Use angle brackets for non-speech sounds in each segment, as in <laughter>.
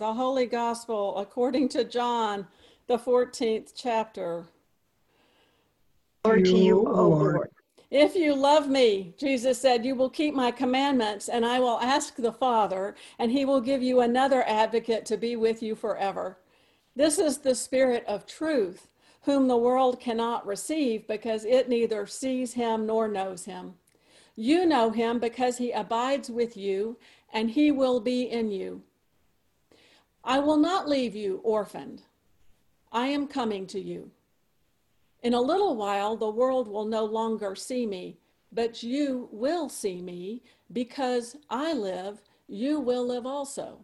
the Holy Gospel according to John, the 14th chapter. Lord to you, O Lord. Lord. If you love me, Jesus said, you will keep my commandments, and I will ask the Father, and he will give you another advocate to be with you forever. This is the Spirit of truth, whom the world cannot receive because it neither sees him nor knows him. You know him because he abides with you, and he will be in you. I will not leave you orphaned. I am coming to you. In a little while, the world will no longer see me, but you will see me because I live, you will live also.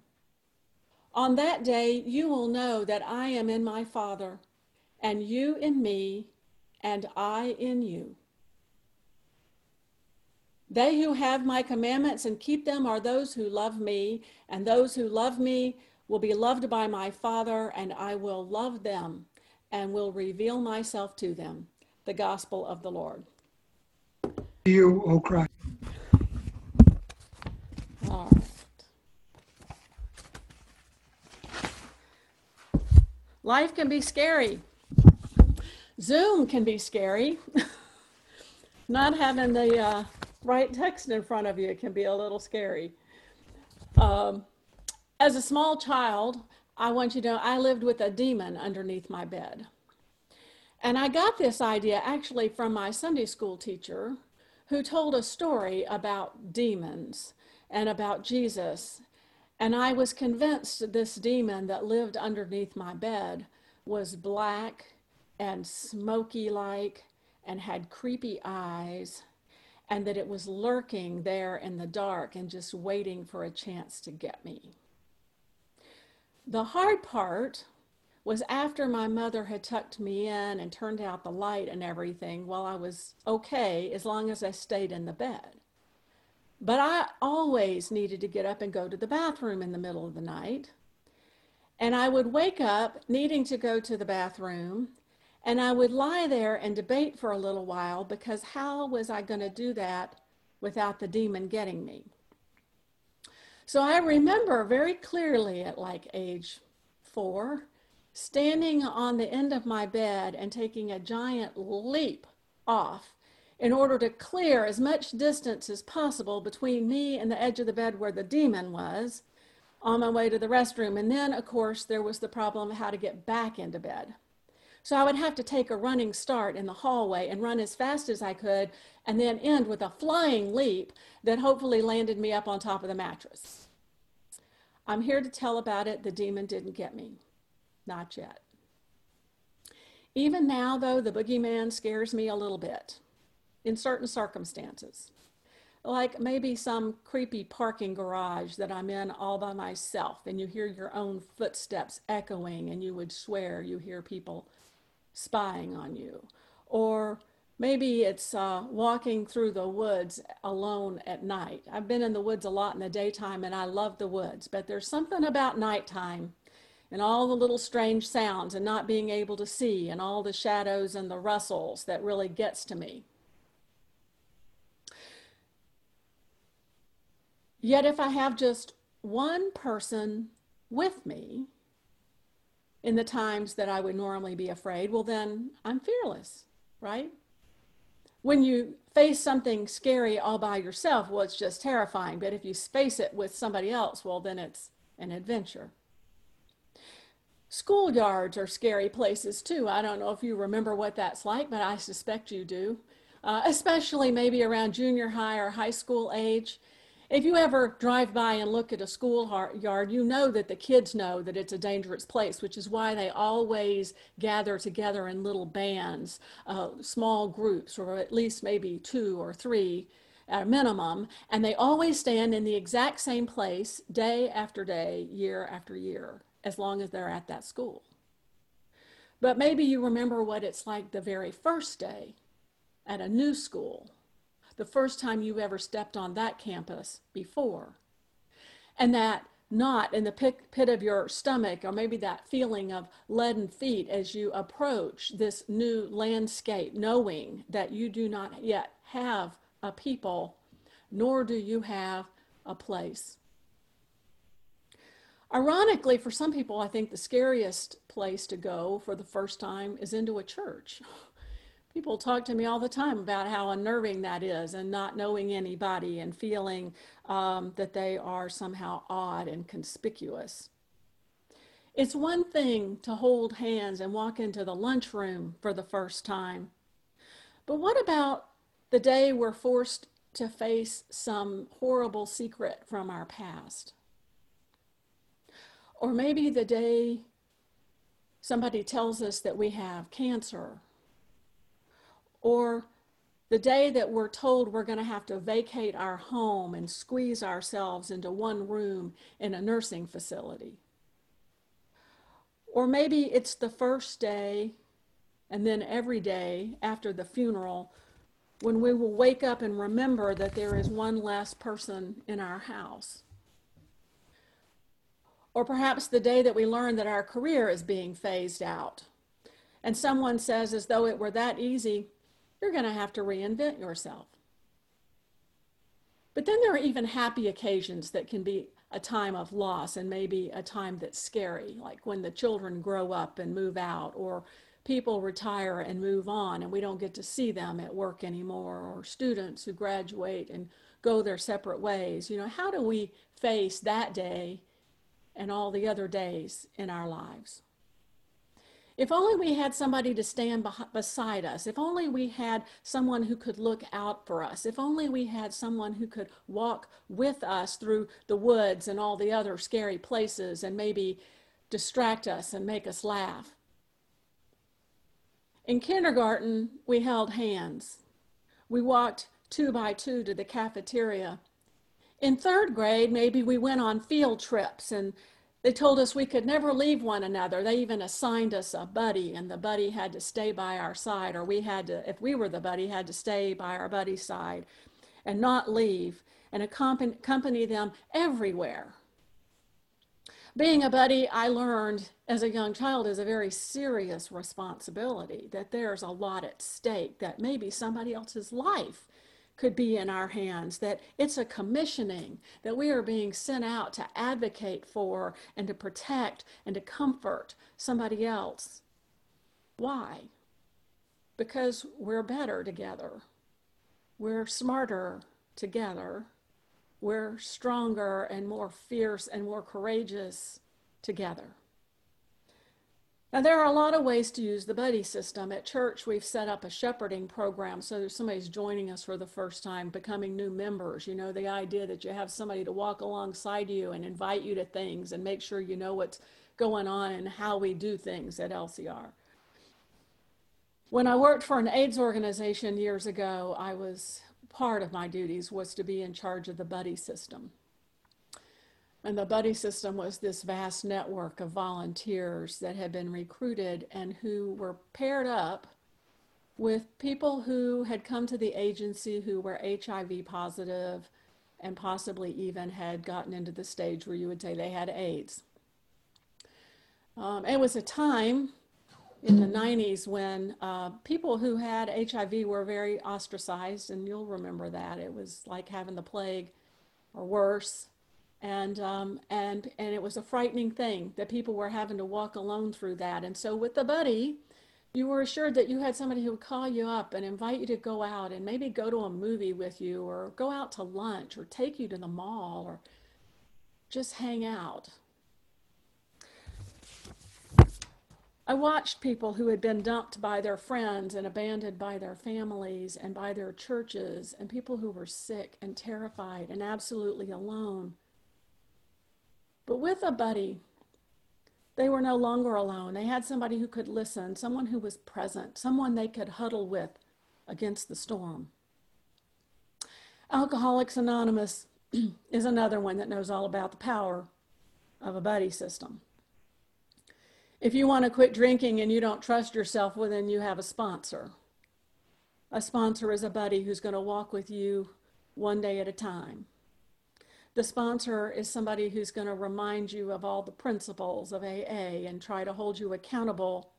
On that day, you will know that I am in my Father, and you in me, and I in you. They who have my commandments and keep them are those who love me, and those who love me will be loved by my Father, and I will love them and will reveal myself to them. The gospel of the Lord. To you, O Christ. All right. Life can be scary. Zoom can be scary. <laughs> Not having the uh, right text in front of you can be a little scary. Um, as a small child, I want you to know I lived with a demon underneath my bed. And I got this idea actually from my Sunday school teacher who told a story about demons and about Jesus. And I was convinced this demon that lived underneath my bed was black and smoky like and had creepy eyes, and that it was lurking there in the dark and just waiting for a chance to get me. The hard part was after my mother had tucked me in and turned out the light and everything, well, I was okay as long as I stayed in the bed. But I always needed to get up and go to the bathroom in the middle of the night. And I would wake up needing to go to the bathroom, and I would lie there and debate for a little while because how was I going to do that without the demon getting me? So I remember very clearly at like age four, standing on the end of my bed and taking a giant leap off in order to clear as much distance as possible between me and the edge of the bed where the demon was on my way to the restroom. And then, of course, there was the problem of how to get back into bed. So I would have to take a running start in the hallway and run as fast as I could, and then end with a flying leap that hopefully landed me up on top of the mattress. I'm here to tell about it. The demon didn't get me. Not yet. Even now, though, the boogeyman scares me a little bit in certain circumstances. Like maybe some creepy parking garage that I'm in all by myself, and you hear your own footsteps echoing, and you would swear you hear people spying on you. Or maybe it's uh, walking through the woods alone at night. I've been in the woods a lot in the daytime, and I love the woods, but there's something about nighttime and all the little strange sounds and not being able to see and all the shadows and the rustles that really gets to me. Yet, if I have just one person with me in the times that I would normally be afraid, well, then I'm fearless, right? When you face something scary all by yourself, well, it's just terrifying. But if you face it with somebody else, well, then it's an adventure. Schoolyards are scary places too. I don't know if you remember what that's like, but I suspect you do, uh, especially maybe around junior high or high school age. If you ever drive by and look at a schoolyard, you know that the kids know that it's a dangerous place, which is why they always gather together in little bands, uh, small groups, or at least maybe two or three at a minimum, and they always stand in the exact same place day after day, year after year, as long as they're at that school. But maybe you remember what it's like the very first day at a new school the first time you ever stepped on that campus before. And that knot in the pit, of your stomach, or maybe that feeling of leaden feet as you approach this new landscape, knowing that you do not yet have a people, nor do you have a place. Ironically, for some people, I think the scariest place to go for the first time is into a church. <laughs> People talk to me all the time about how unnerving that is and not knowing anybody and feeling um, that they are somehow odd and conspicuous. It's one thing to hold hands and walk into the lunchroom for the first time. But what about the day we're forced to face some horrible secret from our past? Or maybe the day somebody tells us that we have cancer. Or the day that we're told we're going to have to vacate our home and squeeze ourselves into one room in a nursing facility. Or maybe it's the first day and then every day after the funeral when we will wake up and remember that there is one less person in our house. Or perhaps the day that we learn that our career is being phased out. And someone says, as though it were that easy, you're going to have to reinvent yourself. But then there are even happy occasions that can be a time of loss and maybe a time that's scary, like when the children grow up and move out, or people retire and move on and we don't get to see them at work anymore, or students who graduate and go their separate ways. You know, how do we face that day and all the other days in our lives? If only we had somebody to stand beh- beside us. If only we had someone who could look out for us. If only we had someone who could walk with us through the woods and all the other scary places and maybe distract us and make us laugh. In kindergarten, we held hands. We walked two by two to the cafeteria. In third grade, maybe we went on field trips and they told us we could never leave one another. They even assigned us a buddy, and the buddy had to stay by our side, or we had to, if we were the buddy, had to stay by our buddy's side and not leave and accompany them everywhere. Being a buddy, I learned as a young child is a very serious responsibility, that there's a lot at stake, that maybe somebody else's life could be in our hands, that it's a commissioning, that we are being sent out to advocate for and to protect and to comfort somebody else. Why? Because we're better together. We're smarter together. We're stronger and more fierce and more courageous together. Now, there are a lot of ways to use the buddy system. At church, we've set up a shepherding program. So there's somebody's joining us for the first time, becoming new members. You know, the idea that you have somebody to walk alongside you and invite you to things and make sure you know what's going on and how we do things at LCR. When I worked for an AIDS organization years ago, I was part of my duties was to be in charge of the buddy system. And the buddy system was this vast network of volunteers that had been recruited and who were paired up with people who had come to the agency who were HIV positive and possibly even had gotten into the stage where you would say they had AIDS. Um, it was a time in the 90s when uh, people who had HIV were very ostracized, and you'll remember that. It was like having the plague or worse and um, and and it was a frightening thing that people were having to walk alone through that. And so with the buddy, you were assured that you had somebody who would call you up and invite you to go out and maybe go to a movie with you or go out to lunch or take you to the mall or just hang out. I watched people who had been dumped by their friends and abandoned by their families and by their churches, and people who were sick and terrified and absolutely alone but with a buddy, they were no longer alone. They had somebody who could listen, someone who was present, someone they could huddle with against the storm. Alcoholics Anonymous <clears throat> is another one that knows all about the power of a buddy system. If you want to quit drinking and you don't trust yourself, well, then you have a sponsor. A sponsor is a buddy who's going to walk with you one day at a time. The sponsor is somebody who's going to remind you of all the principles of AA and try to hold you accountable.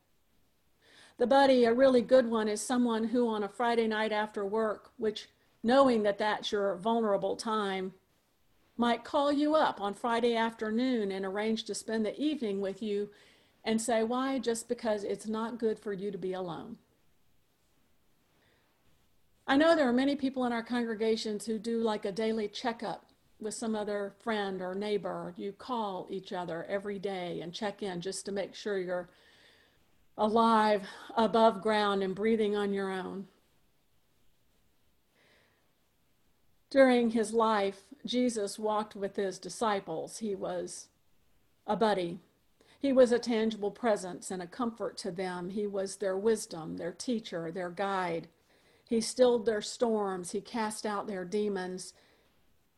The buddy, a really good one, is someone who on a Friday night after work, which knowing that that's your vulnerable time, might call you up on Friday afternoon and arrange to spend the evening with you and say, Why? Just because it's not good for you to be alone. I know there are many people in our congregations who do like a daily checkup with some other friend or neighbor. You call each other every day and check in just to make sure you're alive above ground and breathing on your own. During his life, Jesus walked with his disciples. He was a buddy. He was a tangible presence and a comfort to them. He was their wisdom, their teacher, their guide. He stilled their storms. He cast out their demons.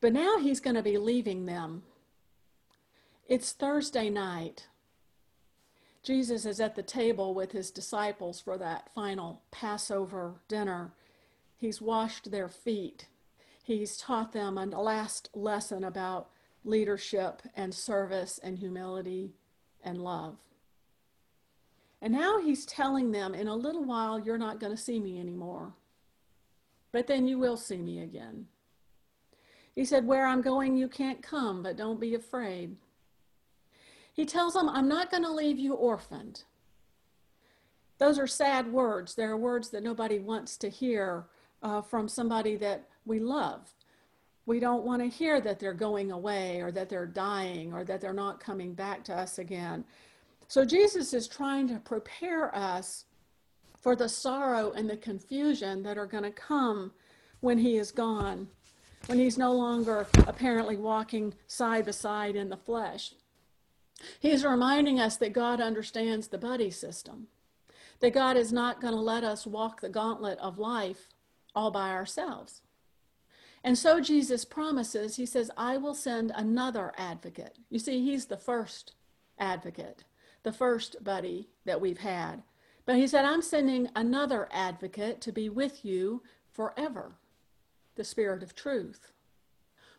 But now he's going to be leaving them. It's Thursday night. Jesus is at the table with his disciples for that final Passover dinner. He's washed their feet. He's taught them a last lesson about leadership and service and humility and love. And now he's telling them, in a little while, you're not going to see me anymore, but then you will see me again. He said, Where I'm going, you can't come, but don't be afraid. He tells them, I'm not going to leave you orphaned. Those are sad words. They're words that nobody wants to hear uh, from somebody that we love. We don't want to hear that they're going away or that they're dying or that they're not coming back to us again. So Jesus is trying to prepare us for the sorrow and the confusion that are going to come when he is gone, when he's no longer apparently walking side by side in the flesh. He's reminding us that God understands the buddy system, that God is not going to let us walk the gauntlet of life all by ourselves. And so Jesus promises, he says, I will send another advocate. You see, he's the first advocate, the first buddy that we've had. But he said, I'm sending another advocate to be with you forever, the Spirit of truth,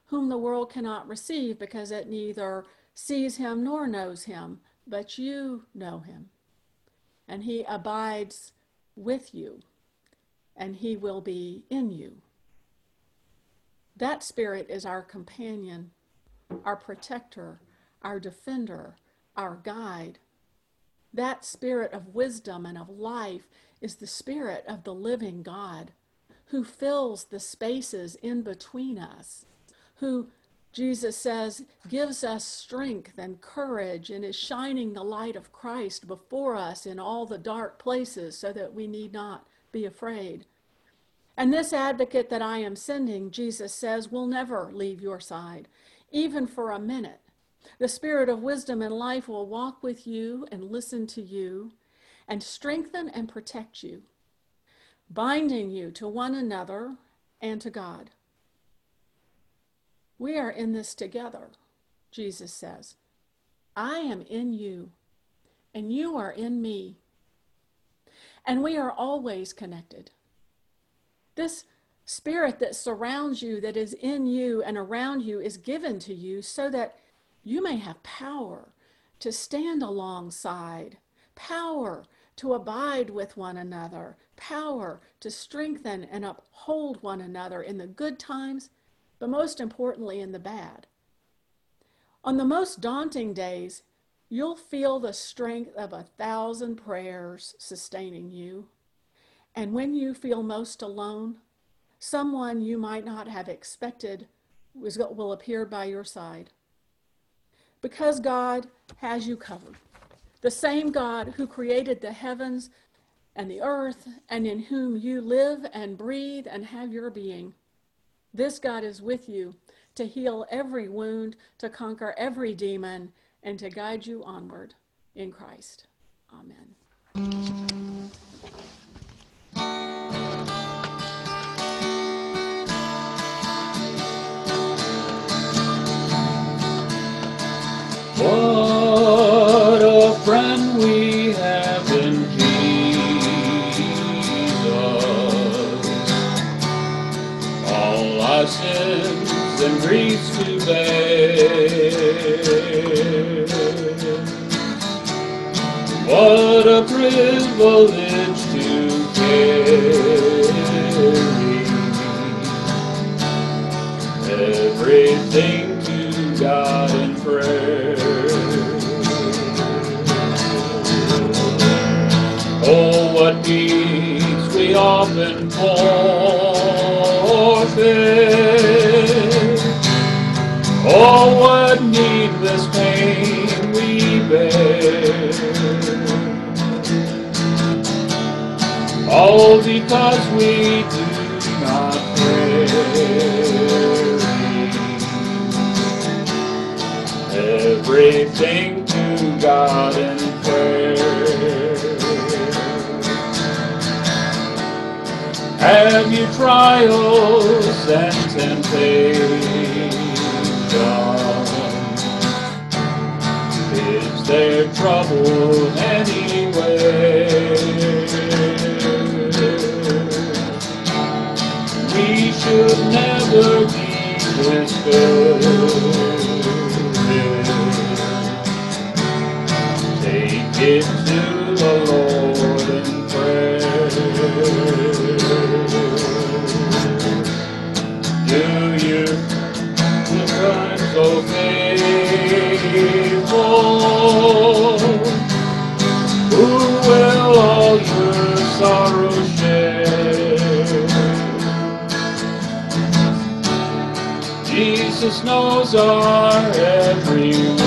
whom the world cannot receive because it neither sees him nor knows him, but you know him. And he abides with you, and he will be in you. That spirit is our companion, our protector, our defender, our guide. That spirit of wisdom and of life is the spirit of the living God who fills the spaces in between us, who Jesus says, gives us strength and courage and is shining the light of Christ before us in all the dark places so that we need not be afraid. And this advocate that I am sending, Jesus says, will never leave your side, even for a minute. The Spirit of wisdom and life will walk with you and listen to you and strengthen and protect you, binding you to one another and to God. We are in this together, Jesus says. I am in you, and you are in me. And we are always connected. This spirit that surrounds you, that is in you and around you, is given to you so that you may have power to stand alongside, power to abide with one another, power to strengthen and uphold one another in the good times but most importantly, in the bad. On the most daunting days, you'll feel the strength of a thousand prayers sustaining you. And when you feel most alone, someone you might not have expected will appear by your side. Because God has you covered. The same God who created the heavens and the earth, and in whom you live and breathe and have your being, this God is with you to heal every wound, to conquer every demon, and to guide you onward in Christ. Amen. Privilege to carry everything to God in prayer. Oh, what peace we often forfeit. All because we do not pray. Everything to God in prayer. Have you trials and temptations? Is there trouble anywhere? Should never be discouraged. Take it to the Lord in prayer. Do you the times so Jesus knows our every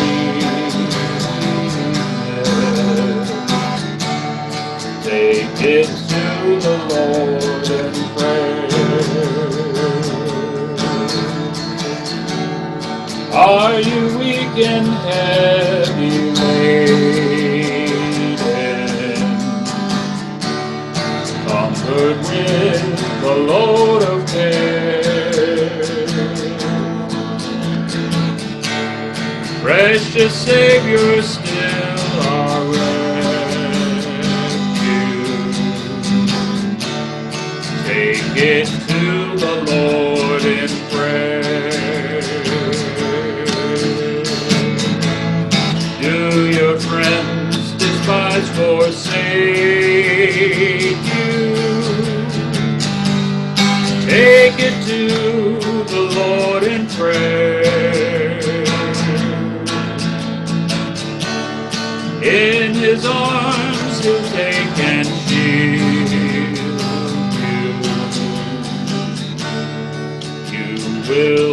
forsake you? Take it to the Lord in prayer. In his arms he'll take and shield you. You will